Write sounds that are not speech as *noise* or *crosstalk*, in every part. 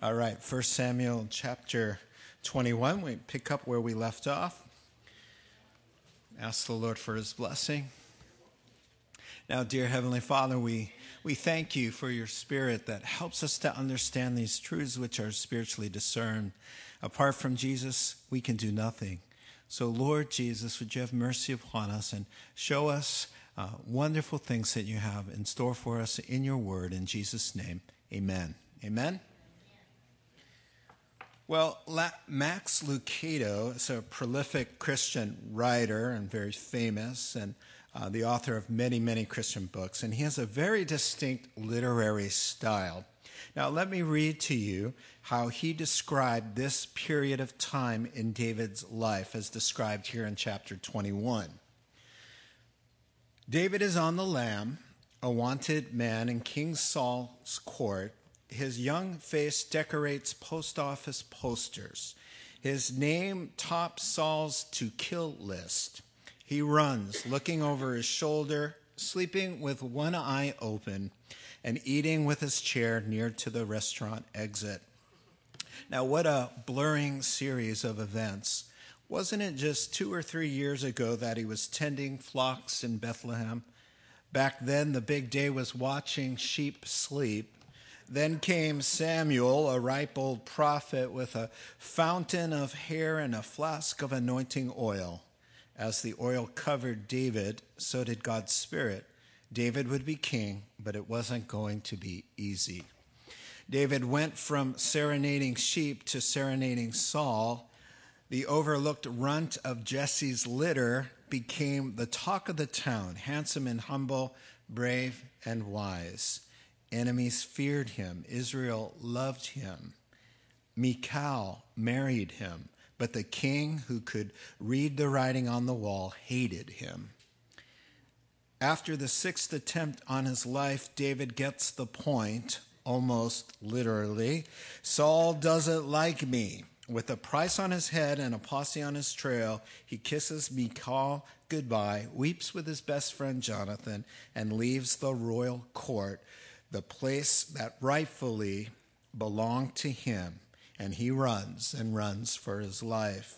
All right, 1 Samuel chapter 21. We pick up where we left off. Ask the Lord for his blessing. Now, dear Heavenly Father, we, we thank you for your spirit that helps us to understand these truths which are spiritually discerned. Apart from Jesus, we can do nothing. So, Lord Jesus, would you have mercy upon us and show us uh, wonderful things that you have in store for us in your word. In Jesus' name, amen. Amen. Well, La- Max Lucado is a prolific Christian writer and very famous, and uh, the author of many, many Christian books. And he has a very distinct literary style. Now, let me read to you how he described this period of time in David's life, as described here in chapter 21. David is on the lam, a wanted man in King Saul's court. His young face decorates post office posters. His name tops Saul's to kill list. He runs, looking over his shoulder, sleeping with one eye open, and eating with his chair near to the restaurant exit. Now, what a blurring series of events. Wasn't it just two or three years ago that he was tending flocks in Bethlehem? Back then, the big day was watching sheep sleep. Then came Samuel, a ripe old prophet, with a fountain of hair and a flask of anointing oil. As the oil covered David, so did God's Spirit. David would be king, but it wasn't going to be easy. David went from serenading sheep to serenading Saul the overlooked runt of Jesse's litter became the talk of the town, handsome and humble, brave and wise. Enemies feared him. Israel loved him. Michal married him, but the king who could read the writing on the wall hated him. After the sixth attempt on his life, David gets the point, almost literally. Saul doesn't like me. With a price on his head and a posse on his trail, he kisses Michal goodbye, weeps with his best friend Jonathan, and leaves the royal court, the place that rightfully belonged to him. And he runs and runs for his life.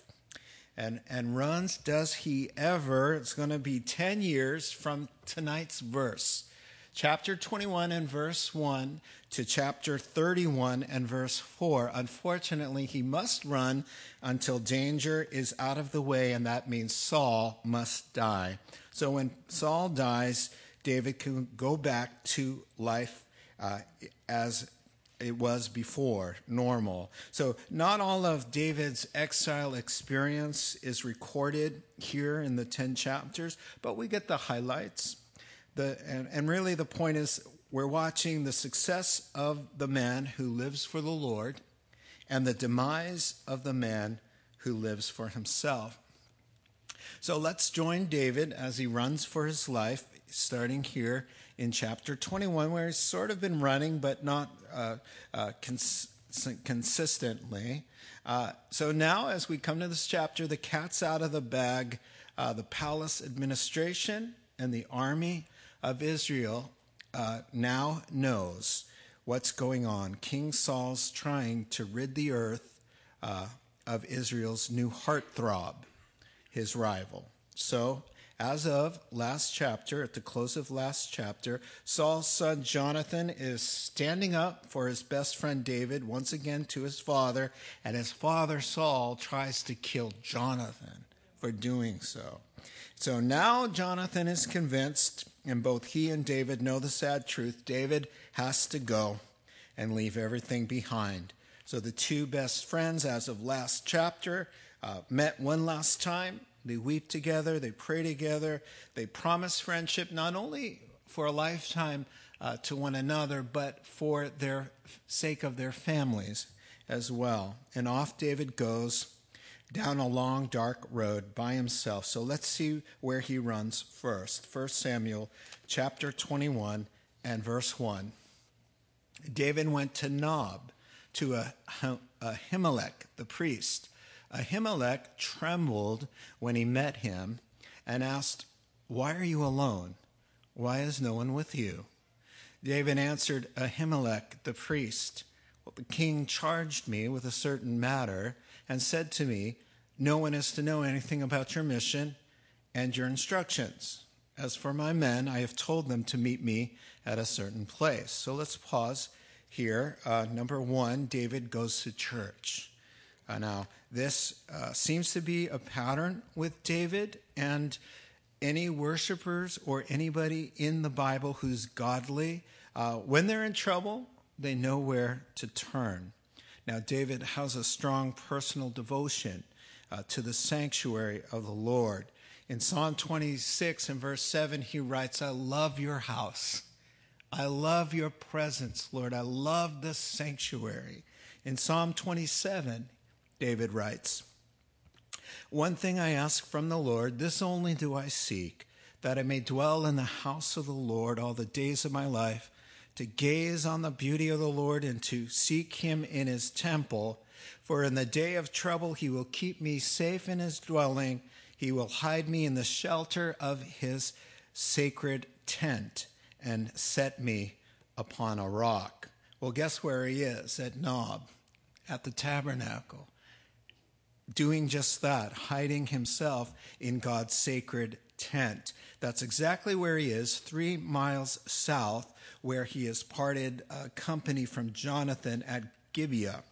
And, and runs, does he ever? It's going to be 10 years from tonight's verse chapter 21 and verse 1 to chapter 31 and verse 4. Unfortunately, he must run until danger is out of the way, and that means Saul must die. So when Saul dies, David can go back to life uh, as it was before, normal. So, not all of David's exile experience is recorded here in the 10 chapters, but we get the highlights. The, and, and really, the point is we're watching the success of the man who lives for the Lord and the demise of the man who lives for himself. So let's join David as he runs for his life, starting here in chapter 21, where he's sort of been running, but not uh, uh, cons- consistently. Uh, so now, as we come to this chapter, the cat's out of the bag. Uh, the palace administration and the army of Israel uh, now knows what's going on. King Saul's trying to rid the earth uh, of Israel's new heartthrob, his rival. So, as of last chapter, at the close of last chapter, Saul's son Jonathan is standing up for his best friend David once again to his father, and his father Saul tries to kill Jonathan for doing so. So now Jonathan is convinced and both he and David know the sad truth. David has to go and leave everything behind. So the two best friends, as of last chapter, uh, met one last time. They weep together, they pray together, they promise friendship not only for a lifetime uh, to one another, but for their sake of their families as well. And off David goes down a long, dark road by himself. So let's see where he runs first. 1 Samuel chapter 21 and verse 1. David went to Nob, to Ahimelech, the priest. Ahimelech trembled when he met him and asked, Why are you alone? Why is no one with you? David answered Ahimelech, the priest, Well, the king charged me with a certain matter and said to me, No one is to know anything about your mission and your instructions. As for my men, I have told them to meet me at a certain place. So let's pause here. Uh, number one, David goes to church. Uh, now, this uh, seems to be a pattern with David, and any worshipers or anybody in the Bible who's godly, uh, when they're in trouble, they know where to turn. Now, David has a strong personal devotion uh, to the sanctuary of the Lord. In Psalm 26 and verse 7, he writes, I love your house. I love your presence, Lord. I love the sanctuary. In Psalm 27, David writes, One thing I ask from the Lord, this only do I seek, that I may dwell in the house of the Lord all the days of my life, to gaze on the beauty of the Lord and to seek him in his temple. For in the day of trouble he will keep me safe in his dwelling, he will hide me in the shelter of his sacred tent and set me upon a rock. Well, guess where he is? At Nob, at the tabernacle doing just that, hiding himself in God's sacred tent. That's exactly where he is, three miles south, where he has parted uh, company from Jonathan at Gibeah.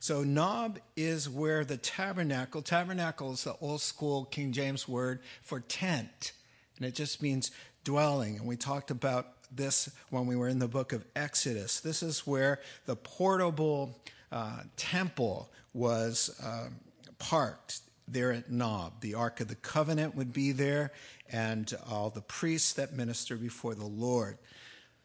So Nob is where the tabernacle, tabernacle is the old school King James word for tent, and it just means dwelling. And we talked about this when we were in the book of Exodus. This is where the portable uh, temple was. Uh, parked there at Nob. The Ark of the Covenant would be there, and all the priests that minister before the Lord.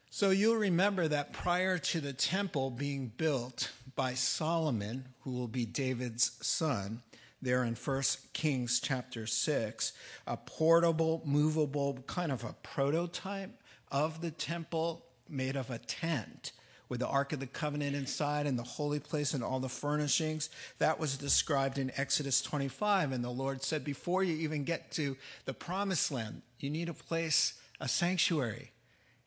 So you'll remember that prior to the temple being built by Solomon, who will be David's son, there in 1 Kings chapter 6, a portable, movable, kind of a prototype of the temple made of a tent with the Ark of the Covenant inside and the holy place and all the furnishings. That was described in Exodus 25. And the Lord said, before you even get to the promised land, you need a place, a sanctuary.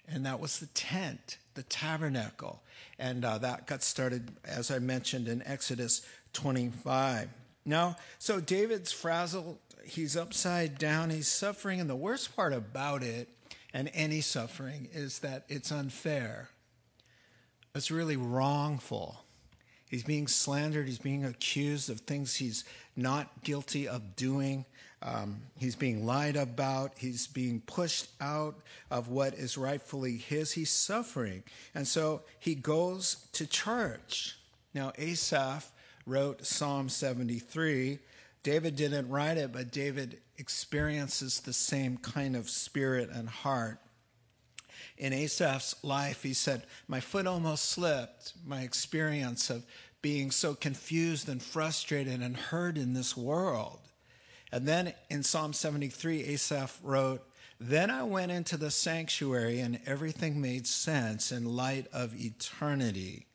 And that was the tent, the tabernacle. And uh, that got started, as I mentioned, in Exodus 25. Now, so David's frazzled. He's upside down. He's suffering. And the worst part about it, and any suffering, is that it's unfair it's really wrongful. He's being slandered. He's being accused of things he's not guilty of doing. Um, he's being lied about. He's being pushed out of what is rightfully his. He's suffering. And so he goes to church. Now, Asaph wrote Psalm 73. David didn't write it, but David experiences the same kind of spirit and heart in Asaph's life, he said, My foot almost slipped. My experience of being so confused and frustrated and hurt in this world. And then in Psalm 73, Asaph wrote, Then I went into the sanctuary and everything made sense in light of eternity.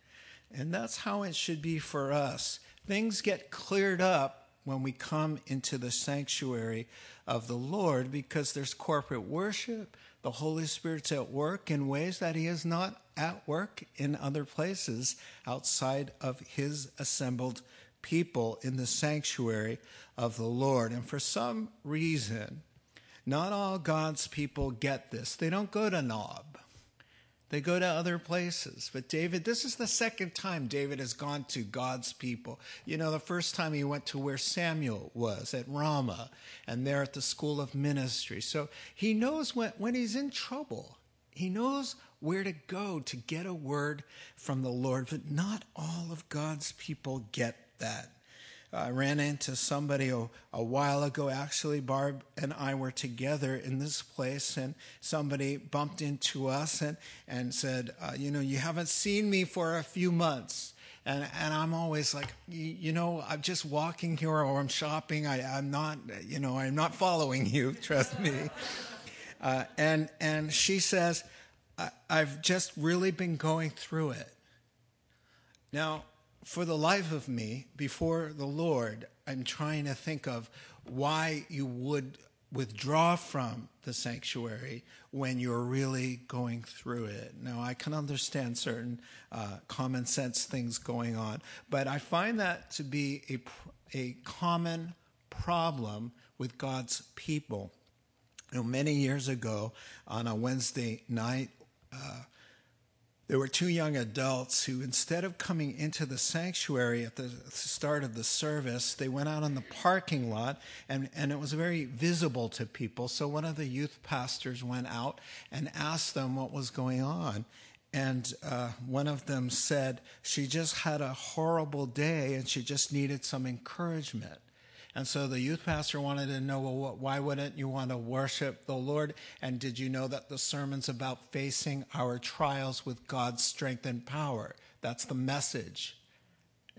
And that's how it should be for us. Things get cleared up when we come into the sanctuary of the Lord because there's corporate worship, the Holy Spirit's at work in ways that He is not at work in other places outside of His assembled people in the sanctuary of the Lord. And for some reason, not all God's people get this. They don't go to Nob. They go to other places. But David, this is the second time David has gone to God's people. You know, the first time he went to where Samuel was at Ramah and there at the school of ministry. So he knows when, when he's in trouble, he knows where to go to get a word from the Lord. But not all of God's people get that. I ran into somebody a, a, while ago. Actually, Barb and I were together in this place, and somebody bumped into us and, and said, uh, You know, you haven't seen me for a few months. And, and I'm always like, you, know, I'm just walking here or I'm shopping. I, I'm not, you know, I'm not following you, *laughs* trust me. Uh, and, and she says, I've just really been going through it. Now, for the life of me, before the Lord, I'm trying to think of why you would withdraw from the sanctuary when you're really going through it. Now, I can understand certain uh, common sense things going on, but I find that to be a, a common problem with God's people. You know, many years ago, on a Wednesday night, uh, there were two young adults who, instead of coming into the sanctuary at the start of the service, they went out on the parking lot, and, and it was very visible to people. So one of the youth pastors went out and asked them what was going on. And uh, one of them said she just had a horrible day and she just needed some encouragement. And so the youth pastor wanted to know, well, why wouldn't you want to worship the Lord? And did you know that the sermon's about facing our trials with God's strength and power? That's the message.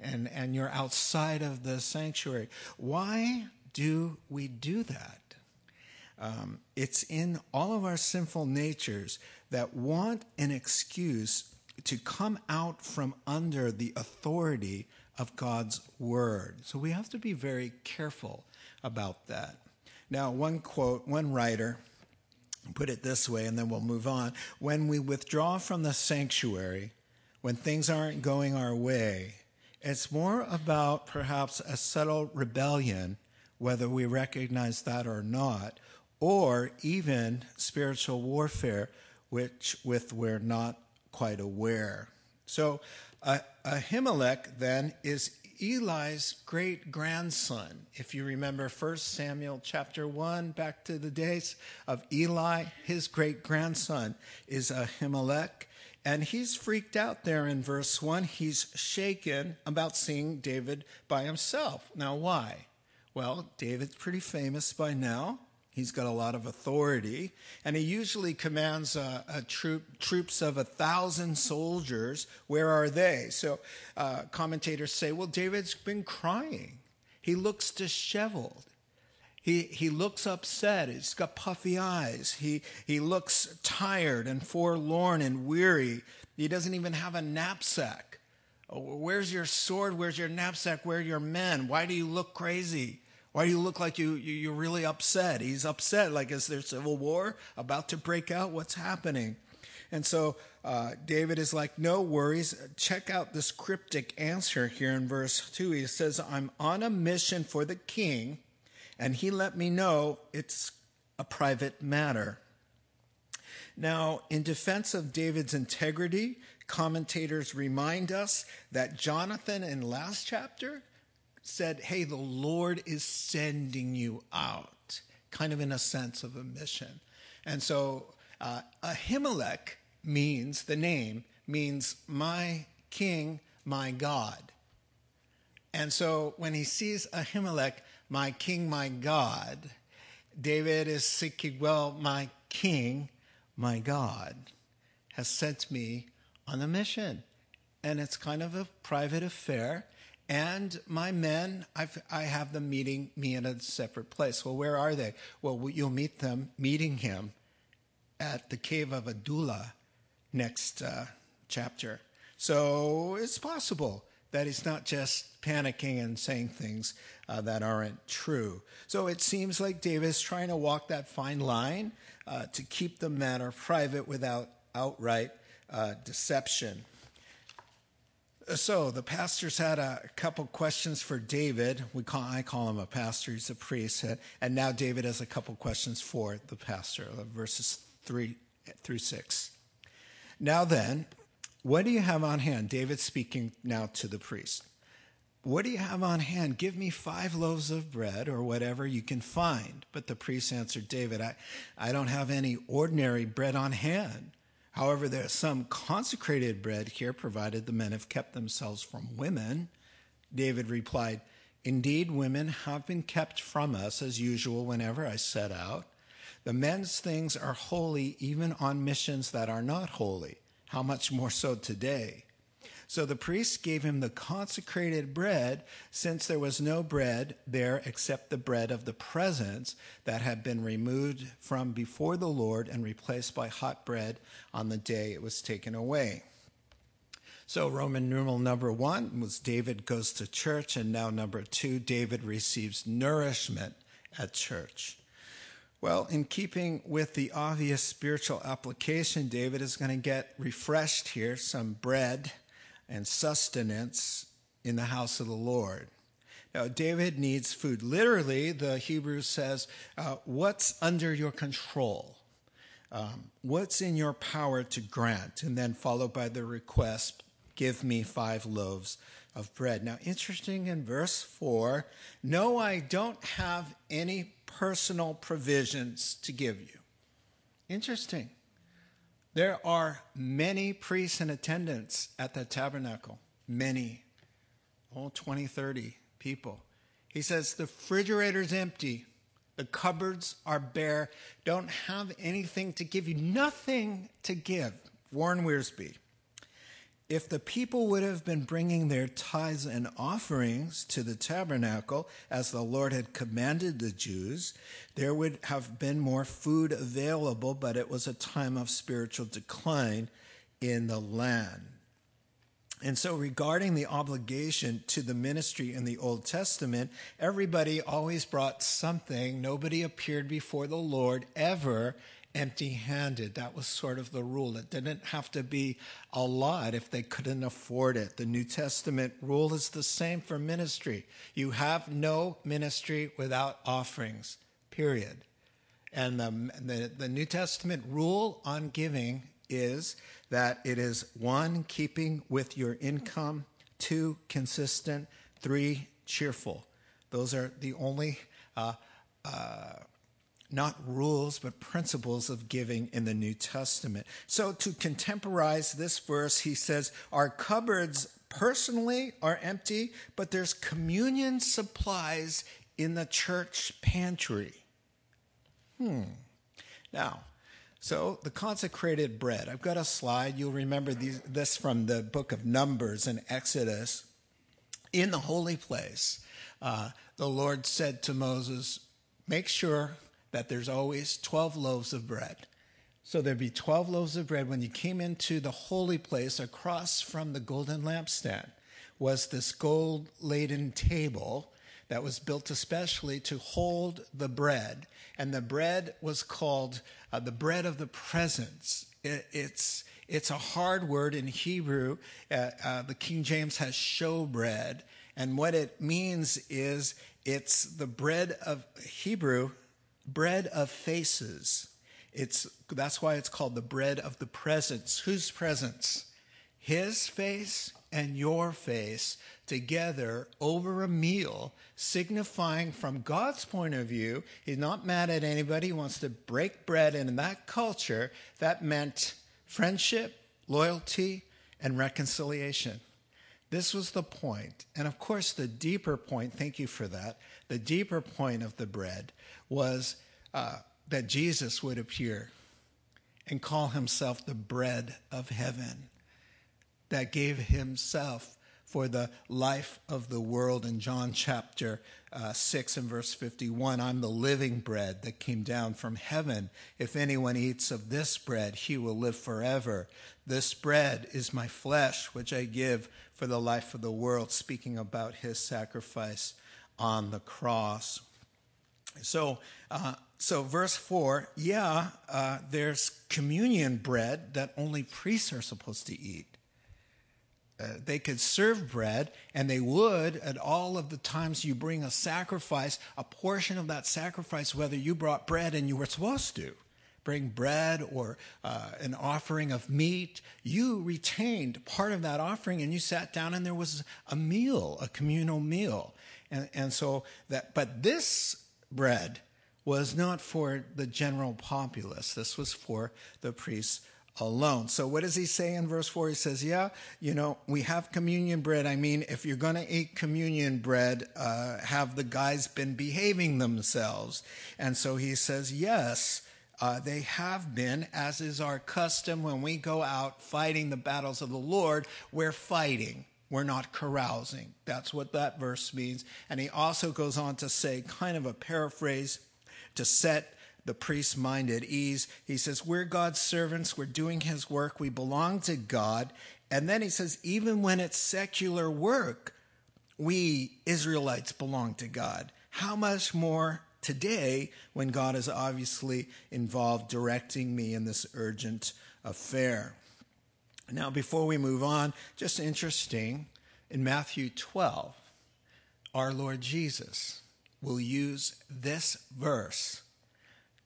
And, and you're outside of the sanctuary. Why do we do that? Um, it's in all of our sinful natures that want an excuse to come out from under the authority of God's word. So we have to be very careful about that. Now, one quote, one writer put it this way, and then we'll move on. When we withdraw from the sanctuary, when things aren't going our way, it's more about perhaps a subtle rebellion, whether we recognize that or not, or even spiritual warfare, which with we're not quite aware. So uh, Ahimelech then is Eli's great grandson. If you remember 1 Samuel chapter 1, back to the days of Eli, his great grandson is Ahimelech. And he's freaked out there in verse 1. He's shaken about seeing David by himself. Now, why? Well, David's pretty famous by now. He's got a lot of authority, and he usually commands a, a troop, troops of a thousand soldiers. Where are they? So uh, commentators say, well, David's been crying. He looks disheveled. He, he looks upset. He's got puffy eyes. He, he looks tired and forlorn and weary. He doesn't even have a knapsack. Oh, where's your sword? Where's your knapsack? Where are your men? Why do you look crazy? Why do you look like you, you, are really upset? He's upset. Like, is there civil war about to break out? What's happening? And so uh, David is like, no worries. Check out this cryptic answer here in verse 2. He says, I'm on a mission for the king, and he let me know it's a private matter. Now, in defense of David's integrity, commentators remind us that Jonathan in last chapter said, Hey, the Lord is sending you out, kind of in a sense of a mission. And so uh, Ahimelech means, the name means my king, my God. And so when he sees Ahimelech, my king, my God, David is thinking, well, my king, my God, has sent me on a mission. And it's kind of a private affair. And my men, I've, I have them meeting me in a separate place. Well, where are they? Well, you'll meet them meeting him at the cave of Adullam next uh, chapter. So it's possible that he's not just panicking and saying things uh, that aren't true. So it seems like David is trying to walk that fine line uh, to keep the matter private without outright uh, deception. So the pastors had a couple questions for David. We call I call him a pastor; he's a priest, and now David has a couple questions for the pastor. Uh, verses three through six. Now then, what do you have on hand? David speaking now to the priest. What do you have on hand? Give me five loaves of bread or whatever you can find. But the priest answered David, I, I don't have any ordinary bread on hand However, there's some consecrated bread here, provided the men have kept themselves from women. David replied, Indeed, women have been kept from us as usual whenever I set out. The men's things are holy even on missions that are not holy. How much more so today? So the priests gave him the consecrated bread, since there was no bread there except the bread of the presence that had been removed from before the Lord and replaced by hot bread on the day it was taken away. So, Roman numeral number one was David goes to church, and now number two, David receives nourishment at church. Well, in keeping with the obvious spiritual application, David is going to get refreshed here some bread and sustenance in the house of the Lord. Now, David needs food. Literally, the Hebrew says, uh, What's under your control? Um, what's in your power to grant? And then followed by the request, Give me five loaves of bread. Now, interesting in verse 4 No, I don't have any personal provisions to give you. Interesting. There are many priests in attendance at the tabernacle. Many. all 20, 30 people. He says the refrigerator's empty. The cupboards are bare. Don't have anything to give you. Nothing to give. Warren Wiersbe if the people would have been bringing their tithes and offerings to the tabernacle as the Lord had commanded the Jews, there would have been more food available, but it was a time of spiritual decline in the land. And so, regarding the obligation to the ministry in the Old Testament, everybody always brought something. Nobody appeared before the Lord ever empty handed. That was sort of the rule. It didn't have to be a lot if they couldn't afford it. The New Testament rule is the same for ministry. You have no ministry without offerings, period. And the, the, the New Testament rule on giving is that it is one, keeping with your income, two, consistent, three, cheerful. Those are the only. Uh, uh, not rules, but principles of giving in the New Testament. So, to contemporize this verse, he says, Our cupboards personally are empty, but there's communion supplies in the church pantry. Hmm. Now, so the consecrated bread. I've got a slide. You'll remember these, this from the book of Numbers and Exodus. In the holy place, uh, the Lord said to Moses, Make sure that there's always 12 loaves of bread. So there'd be 12 loaves of bread when you came into the holy place across from the golden lampstand was this gold laden table that was built especially to hold the bread. And the bread was called uh, the bread of the presence. It, it's it's a hard word in hebrew. Uh, uh, the king james has show bread and what it means is it's the bread of hebrew bread of faces. It's, that's why it's called the bread of the presence. Whose presence? His face and your face together over a meal, signifying from God's point of view, he's not mad at anybody, he wants to break bread. And in that culture, that meant friendship, loyalty, and reconciliation. This was the point. And of course, the deeper point, thank you for that, the deeper point of the bread was uh, that Jesus would appear and call himself the bread of heaven, that gave himself for the life of the world in John chapter uh, 6 and verse 51 I'm the living bread that came down from heaven. If anyone eats of this bread, he will live forever. This bread is my flesh, which I give for the life of the world, speaking about his sacrifice on the cross. So, uh, so verse four, yeah, uh, there's communion bread that only priests are supposed to eat. Uh, they could serve bread, and they would at all of the times you bring a sacrifice, a portion of that sacrifice, whether you brought bread and you were supposed to bring bread or uh, an offering of meat, you retained part of that offering and you sat down and there was a meal, a communal meal. And, and so that, but this bread was not for the general populace. This was for the priests alone. So what does he say in verse 4? He says, Yeah, you know, we have communion bread. I mean, if you're going to eat communion bread, uh, have the guys been behaving themselves? And so he says, Yes. Uh, they have been, as is our custom when we go out fighting the battles of the Lord, we're fighting. We're not carousing. That's what that verse means. And he also goes on to say, kind of a paraphrase, to set the priest's mind at ease. He says, We're God's servants. We're doing his work. We belong to God. And then he says, Even when it's secular work, we Israelites belong to God. How much more today when God is obviously involved directing me in this urgent affair. Now, before we move on, just interesting, in Matthew 12, our Lord Jesus will use this verse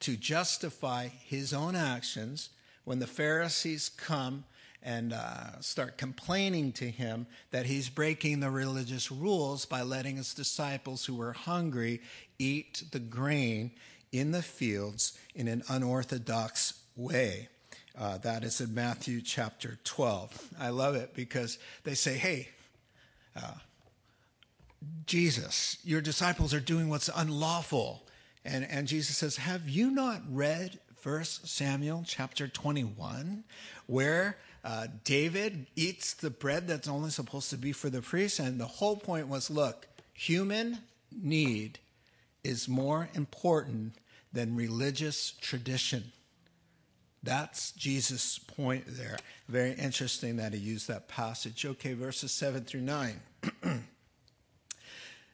to justify his own actions when the Pharisees come and uh, start complaining to him that he's breaking the religious rules by letting his disciples who were hungry eat the grain in the fields in an unorthodox way. Uh, that is in Matthew chapter 12. I love it because they say, hey, uh, Jesus, your disciples are doing what's unlawful. And, and Jesus says, Have you not read 1 Samuel chapter 21, where uh, David eats the bread that's only supposed to be for the priest? And the whole point was look, human need is more important than religious tradition. That's Jesus' point there. Very interesting that he used that passage. Okay, verses 7 through 9. *clears throat*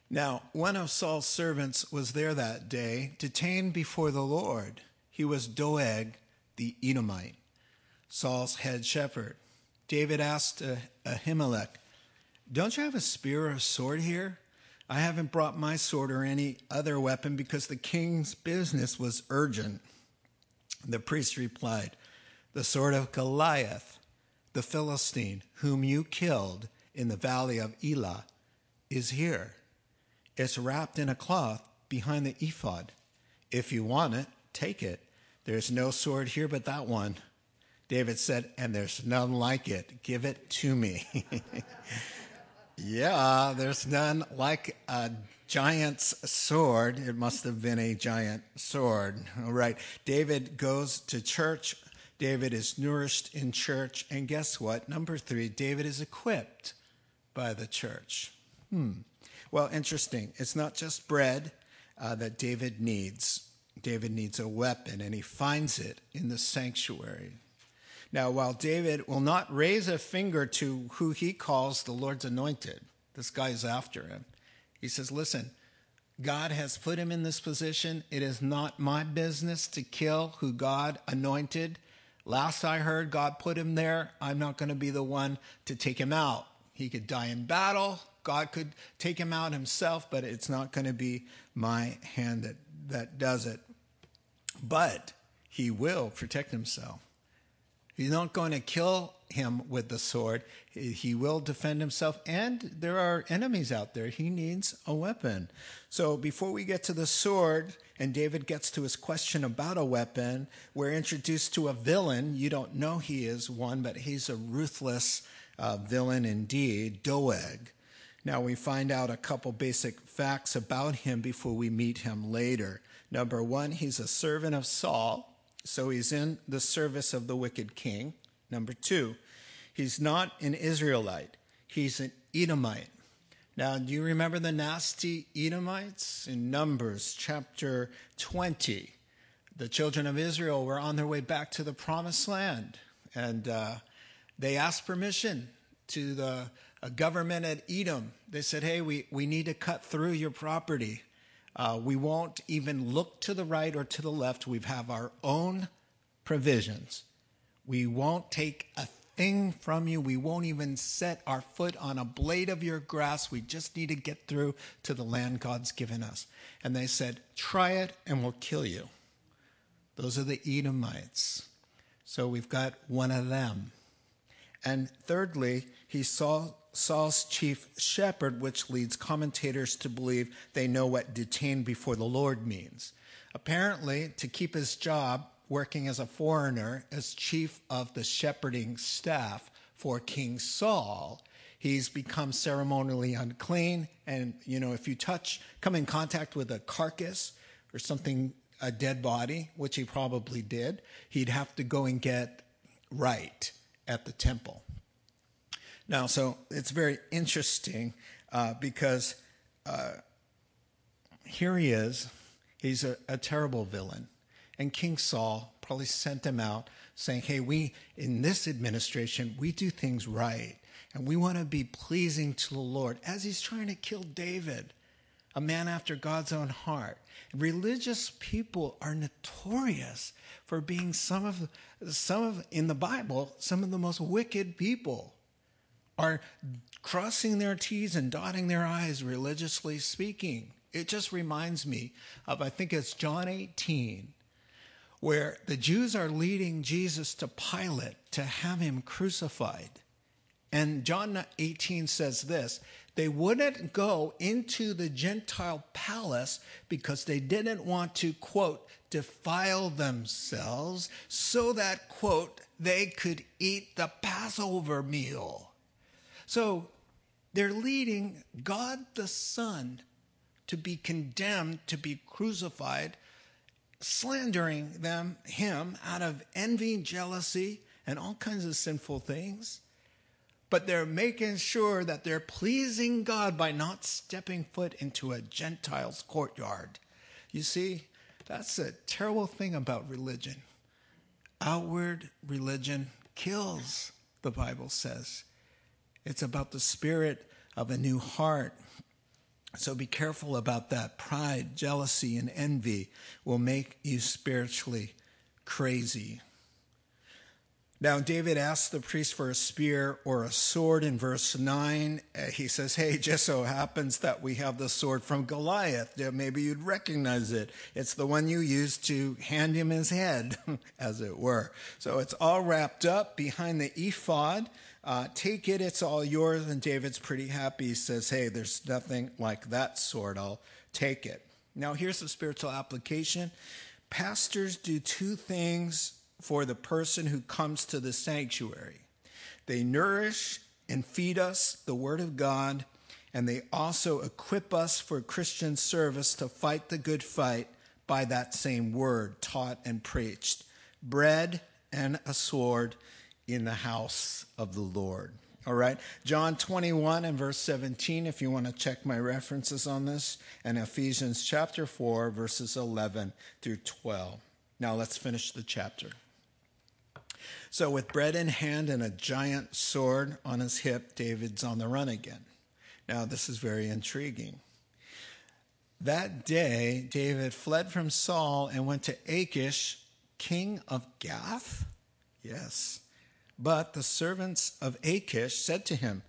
now, one of Saul's servants was there that day, detained before the Lord. He was Doeg the Edomite, Saul's head shepherd. David asked uh, Ahimelech, Don't you have a spear or a sword here? I haven't brought my sword or any other weapon because the king's business was urgent. The priest replied, The sword of Goliath, the Philistine, whom you killed in the valley of Elah, is here. It's wrapped in a cloth behind the ephod. If you want it, take it. There's no sword here but that one. David said, And there's none like it. Give it to me. *laughs* Yeah, there's none like a giant's sword. It must have been a giant sword. All right. David goes to church. David is nourished in church. And guess what? Number three, David is equipped by the church. Hmm. Well, interesting. It's not just bread uh, that David needs. David needs a weapon, and he finds it in the sanctuary. Now, while David will not raise a finger to who he calls the Lord's anointed, this guy's after him. He says, Listen, God has put him in this position. It is not my business to kill who God anointed. Last I heard, God put him there. I'm not going to be the one to take him out. He could die in battle. God could take him out himself, but it's not going to be my hand that, that does it. But he will protect himself. He's not going to kill him with the sword. He will defend himself, and there are enemies out there. He needs a weapon. So before we get to the sword, and David gets to his question about a weapon, we're introduced to a villain. You don't know he is one, but he's a ruthless uh, villain indeed, Doeg. Now we find out a couple basic facts about him before we meet him later. Number one, he's a servant of Saul. So he's in the service of the wicked king. Number two, he's not an Israelite, he's an Edomite. Now, do you remember the nasty Edomites in Numbers chapter 20? The children of Israel were on their way back to the promised land, and uh, they asked permission to the government at Edom. They said, Hey, we, we need to cut through your property. Uh, we won't even look to the right or to the left. We have our own provisions. We won't take a thing from you. We won't even set our foot on a blade of your grass. We just need to get through to the land God's given us. And they said, Try it and we'll kill you. Those are the Edomites. So we've got one of them. And thirdly, he saw Saul's chief shepherd, which leads commentators to believe they know what detained before the Lord means. Apparently, to keep his job working as a foreigner as chief of the shepherding staff for King Saul, he's become ceremonially unclean. And, you know, if you touch, come in contact with a carcass or something, a dead body, which he probably did, he'd have to go and get right at the temple. Now, so it's very interesting uh, because uh, here he is. He's a, a terrible villain. And King Saul probably sent him out saying, Hey, we, in this administration, we do things right. And we want to be pleasing to the Lord as he's trying to kill David. a man after God's own heart. Religious people are notorious for being some of some of in the Bible some of the most wicked people are crossing their T's and dotting their I's religiously speaking. It just reminds me of I think it's John 18 where the Jews are leading Jesus to Pilate to have him crucified. And John 18 says this they wouldn't go into the Gentile palace because they didn't want to, quote, defile themselves so that, quote, they could eat the Passover meal. So they're leading God the Son to be condemned, to be crucified, slandering them, him, out of envy, jealousy, and all kinds of sinful things but they're making sure that they're pleasing God by not stepping foot into a Gentile's courtyard. You see, that's a terrible thing about religion. Outward religion kills, the Bible says. It's about the spirit of a new heart. So be careful about that. Pride, jealousy, and envy will make you spiritually crazy. Now, David asks the priest for a spear or a sword in verse 9. Uh, he says, Hey, just so happens that we have the sword from Goliath. Maybe you'd recognize it. It's the one you used to hand him his head, *laughs* as it were. So it's all wrapped up behind the ephod. Uh, take it, it's all yours. And David's pretty happy. He says, Hey, there's nothing like that sword. I'll take it. Now, here's the spiritual application pastors do two things for the person who comes to the sanctuary. They nourish and feed us the Word of God, and they also equip us for Christian service to fight the good fight by that same Word taught and preached. Bread and a sword in the house of the Lord. All right. John 21 and verse 17, if you want to check my references on this, and Ephesians chapter 4, verses 11 through 12. Now let's finish the chapter. So, with bread in hand and a giant sword on his hip, David's on the run again. Now, this is very intriguing. That day, David fled from Saul and went to Achish, king of Gath. Yes. But the servants of Achish said to him,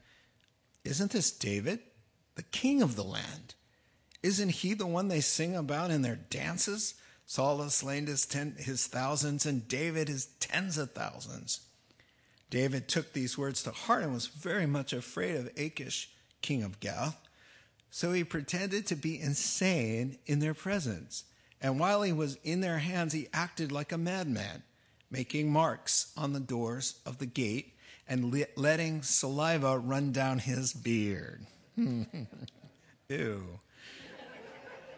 Isn't this David, the king of the land? Isn't he the one they sing about in their dances? Saul has slain his, ten, his thousands, and David his tens of thousands. David took these words to heart and was very much afraid of Achish, king of Gath. So he pretended to be insane in their presence. And while he was in their hands, he acted like a madman, making marks on the doors of the gate and letting saliva run down his beard. *laughs* Ew.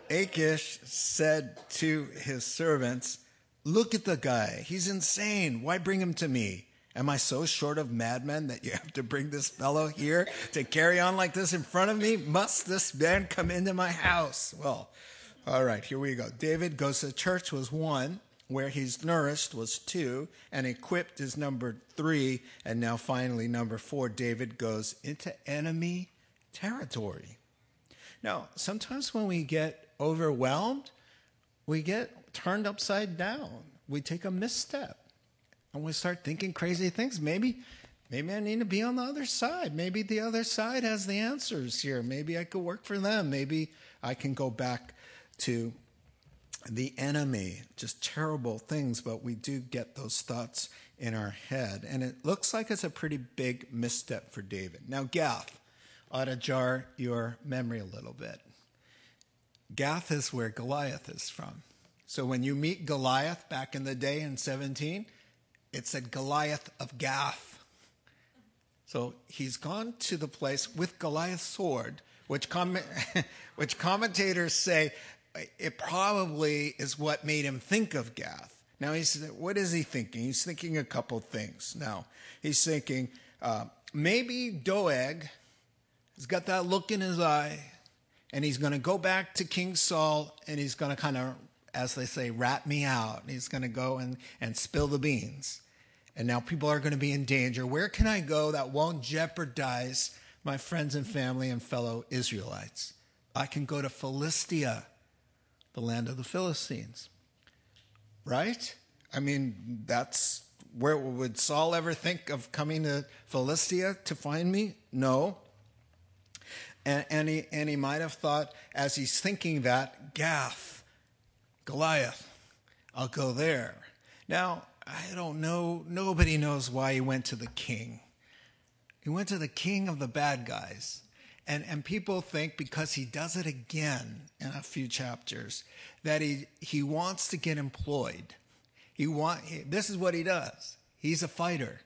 Achish said to his servants, Look at the guy. He's insane. Why bring him to me? Am I so short of madmen that you have to bring this fellow here to carry on like this in front of me? Must this man come into my house? Well, all right, here we go. David goes to church was one, where he's nourished was two, and equipped is number three, and now finally number four, David goes into enemy territory. Now, sometimes when we get overwhelmed, we get turned upside down. We take a misstep and we start thinking crazy things. Maybe, maybe I need to be on the other side. Maybe the other side has the answers here. Maybe I could work for them. Maybe I can go back to the enemy. Just terrible things, but we do get those thoughts in our head. And it looks like it's a pretty big misstep for David. Now, Gath ought to jar your memory a little bit. Gath is where Goliath is from. So when you meet Goliath back in the day in 17, it said Goliath of Gath. So he's gone to the place with Goliath's sword, which, com- *laughs* which commentators say it probably is what made him think of Gath. Now, he's, what is he thinking? He's thinking a couple things. Now, he's thinking uh, maybe Doeg has got that look in his eye and he's going to go back to King Saul and he's going to kind of, as they say, rat me out. He's going to go and, and spill the beans. And now people are going to be in danger. Where can I go that won't jeopardize my friends and family and fellow Israelites? I can go to Philistia, the land of the Philistines. Right? I mean, that's where would Saul ever think of coming to Philistia to find me? No. And, and, he, and he might have thought, as he's thinking that, Gath, Goliath, I'll go there. Now, I don't know, nobody knows why he went to the king. He went to the king of the bad guys. And, and people think because he does it again in a few chapters that he, he wants to get employed. He want, this is what he does. He's a fighter.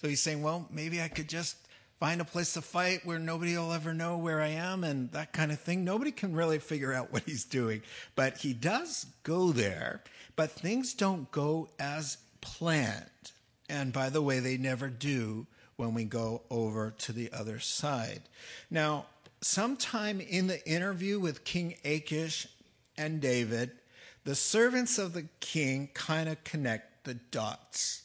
So he's saying, well, maybe I could just find a place to fight where nobody will ever know where I am and that kind of thing. Nobody can really figure out what he's doing. But he does go there, but things don't go as planned. And by the way, they never do when we go over to the other side. Now, sometime in the interview with King Achish and David, the servants of the king kind of connect the dots.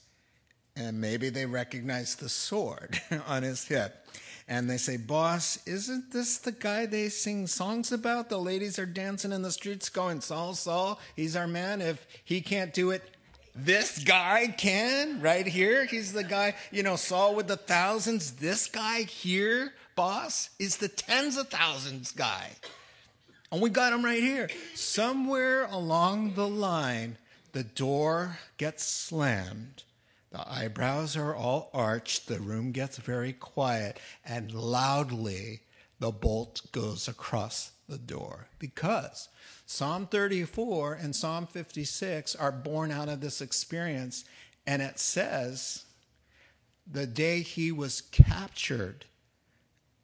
And maybe they recognize the sword *laughs* on his hip. And they say, Boss, isn't this the guy they sing songs about? The ladies are dancing in the streets going, Saul, Saul, he's our man. If he can't do it, this guy can right here. He's the guy, you know, Saul with the thousands. This guy here, boss, is the tens of thousands guy. And we got him right here. Somewhere along the line, the door gets slammed. The eyebrows are all arched. The room gets very quiet. And loudly, the bolt goes across the door because Psalm 34 and Psalm 56 are born out of this experience. And it says, the day he was captured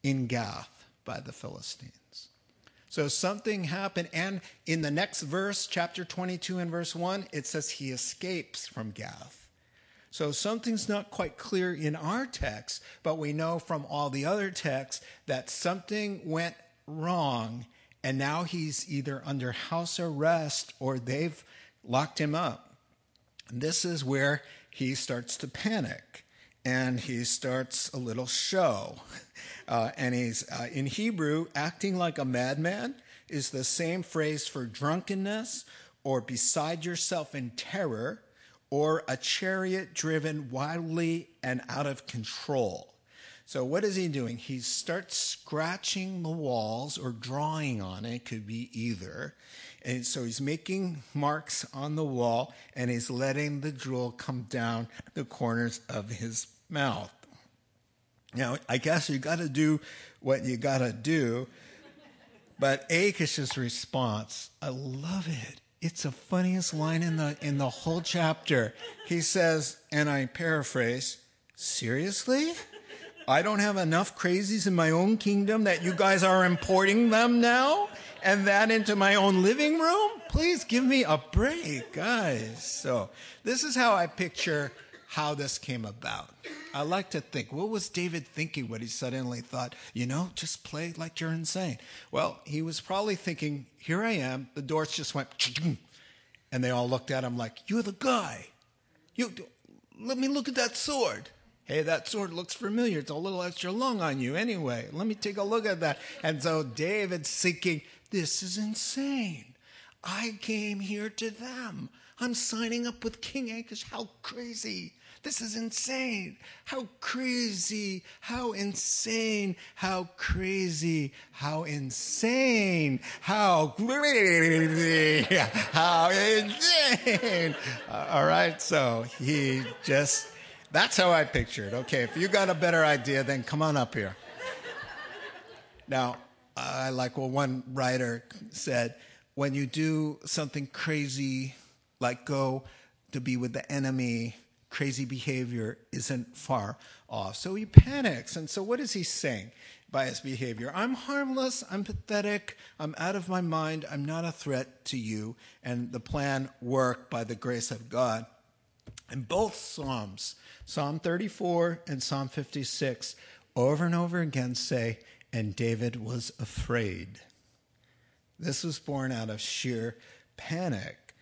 in Gath by the Philistines. So something happened. And in the next verse, chapter 22 and verse 1, it says he escapes from Gath. So something's not quite clear in our text, but we know from all the other texts that something went wrong and now he's either under house arrest or they've locked him up. And this is where he starts to panic and he starts a little show. *laughs* Uh, and he's uh, in Hebrew, acting like a madman is the same phrase for drunkenness or beside yourself in terror or a chariot driven wildly and out of control. So what is he doing? He starts scratching the walls or drawing on it. it could be either. And so he's making marks on the wall and he's letting the drool come down the corners of his mouth. Now, I guess you got to do what you got to do. But Achish's response, I love it. It's the funniest line in the in the whole chapter. He says, and I paraphrase, seriously? I don't have enough crazies in my own kingdom that you guys are importing them now and that into my own living room? Please give me a break, guys. So, this is how I picture how this came about. I like to think, what was David thinking when he suddenly thought, you know, just play like you're insane? Well, he was probably thinking, here I am. The doors just went, *tsk* and they all looked at him like, you're the guy. You, let me look at that sword. Hey, that sword looks familiar. It's a little extra long on you anyway. Let me take a look at that. And so David's thinking, this is insane. I came here to them. I'm signing up with King Achish. How crazy. This is insane. How crazy. How insane. How crazy. How insane. How crazy. *laughs* How insane. All right. So he just that's how I picture it. Okay, if you got a better idea, then come on up here. Now, I like what one writer said when you do something crazy, like go to be with the enemy, crazy behavior isn't far off. So he panics. And so, what is he saying by his behavior? I'm harmless, I'm pathetic, I'm out of my mind, I'm not a threat to you. And the plan worked by the grace of God. In both Psalms, Psalm 34 and Psalm 56 over and over again say, and David was afraid. This was born out of sheer panic.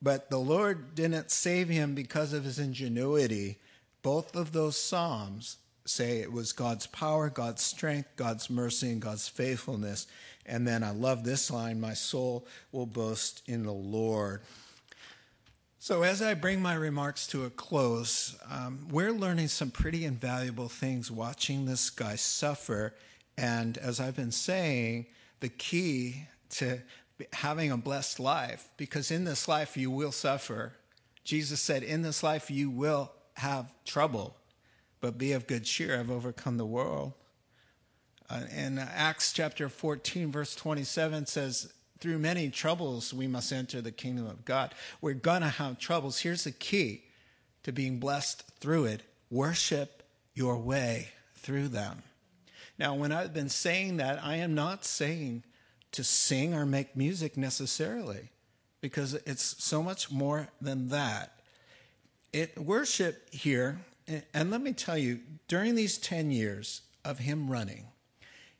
But the Lord didn't save him because of his ingenuity. Both of those Psalms say it was God's power, God's strength, God's mercy, and God's faithfulness. And then I love this line my soul will boast in the Lord. So, as I bring my remarks to a close, um, we're learning some pretty invaluable things watching this guy suffer. And as I've been saying, the key to having a blessed life, because in this life you will suffer. Jesus said, In this life you will have trouble, but be of good cheer. I've overcome the world. Uh, and Acts chapter 14, verse 27 says, through many troubles we must enter the kingdom of God. We're going to have troubles. Here's the key to being blessed through it worship your way through them. Now, when I've been saying that, I am not saying to sing or make music necessarily, because it's so much more than that. It worship here, and let me tell you, during these 10 years of him running,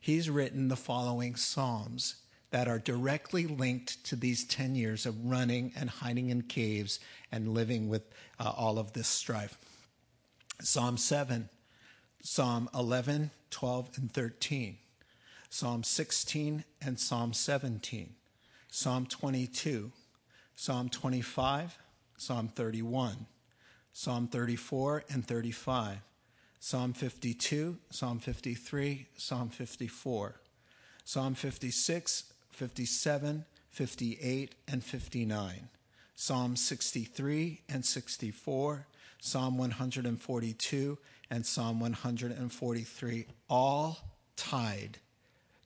he's written the following Psalms that are directly linked to these 10 years of running and hiding in caves and living with uh, all of this strife. Psalm 7, Psalm 11, 12, and 13, Psalm 16 and Psalm 17, Psalm 22, Psalm 25, Psalm 31, Psalm 34 and 35, Psalm 52, Psalm 53, Psalm 54, Psalm 56, 57, 58, and 59, Psalm 63 and 64, Psalm 142, and Psalm 143, all tied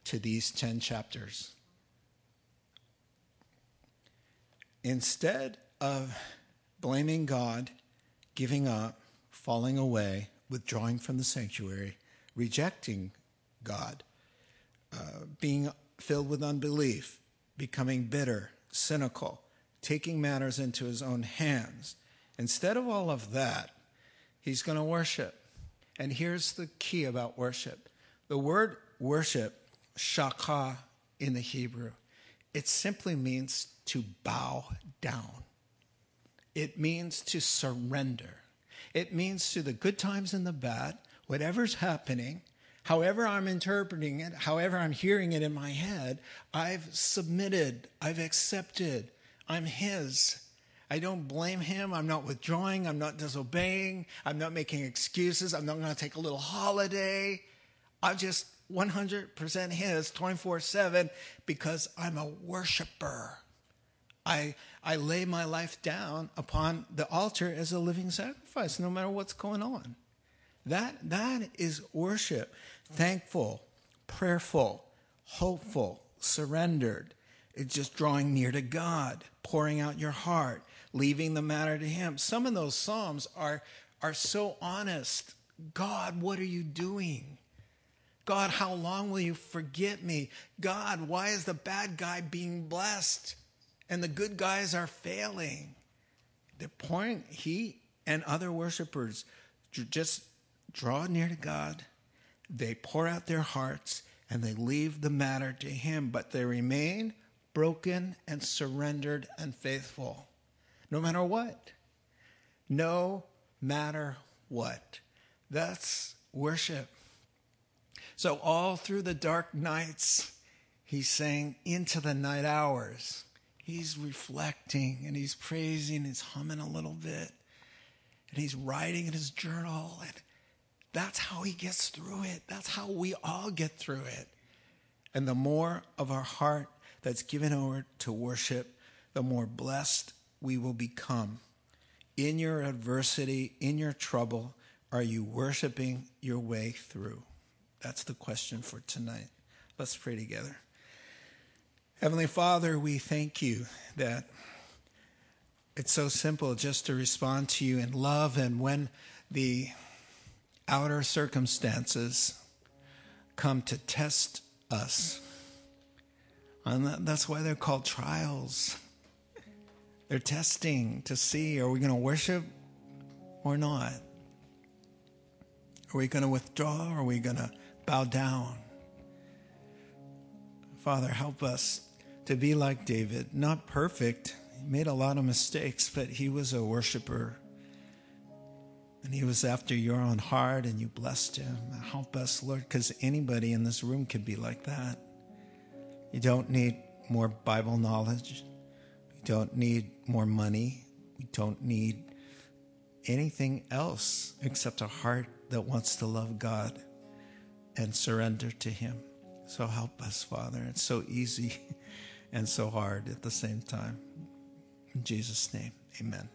to these 10 chapters. Instead of blaming God, giving up, falling away, withdrawing from the sanctuary, rejecting God, uh, being filled with unbelief, becoming bitter, cynical, taking matters into his own hands. Instead of all of that, he's going to worship. And here's the key about worship the word worship, shaka in the Hebrew, it simply means to bow down. It means to surrender. It means to the good times and the bad, whatever's happening, however I'm interpreting it, however I'm hearing it in my head, I've submitted, I've accepted, I'm His. I don't blame Him. I'm not withdrawing, I'm not disobeying, I'm not making excuses, I'm not going to take a little holiday. I'm just 100% His 24 7 because I'm a worshiper. I, I lay my life down upon the altar as a living sacrifice, no matter what's going on. That, that is worship. Thankful, prayerful, hopeful, surrendered. It's just drawing near to God, pouring out your heart, leaving the matter to Him. Some of those Psalms are, are so honest. God, what are you doing? God, how long will you forget me? God, why is the bad guy being blessed and the good guys are failing? The point, he and other worshipers just draw near to God, they pour out their hearts, and they leave the matter to Him, but they remain broken and surrendered and faithful, no matter what. No matter what. That's worship. So, all through the dark nights, he's saying, into the night hours, he's reflecting and he's praising, he's humming a little bit, and he's writing in his journal. And that's how he gets through it. That's how we all get through it. And the more of our heart that's given over to worship, the more blessed we will become. In your adversity, in your trouble, are you worshiping your way through? That's the question for tonight. Let's pray together. Heavenly Father, we thank you that it's so simple just to respond to you in love. And when the outer circumstances come to test us. And that's why they're called trials. They're testing to see are we going to worship or not? Are we going to withdraw or are we going to bow down? Father, help us to be like David, not perfect. He made a lot of mistakes, but he was a worshiper and he was after your own heart and you blessed him. Help us, Lord, because anybody in this room could be like that. You don't need more Bible knowledge. You don't need more money. We don't need anything else except a heart that wants to love God and surrender to Him. So help us, Father. It's so easy *laughs* and so hard at the same time. In Jesus' name, amen.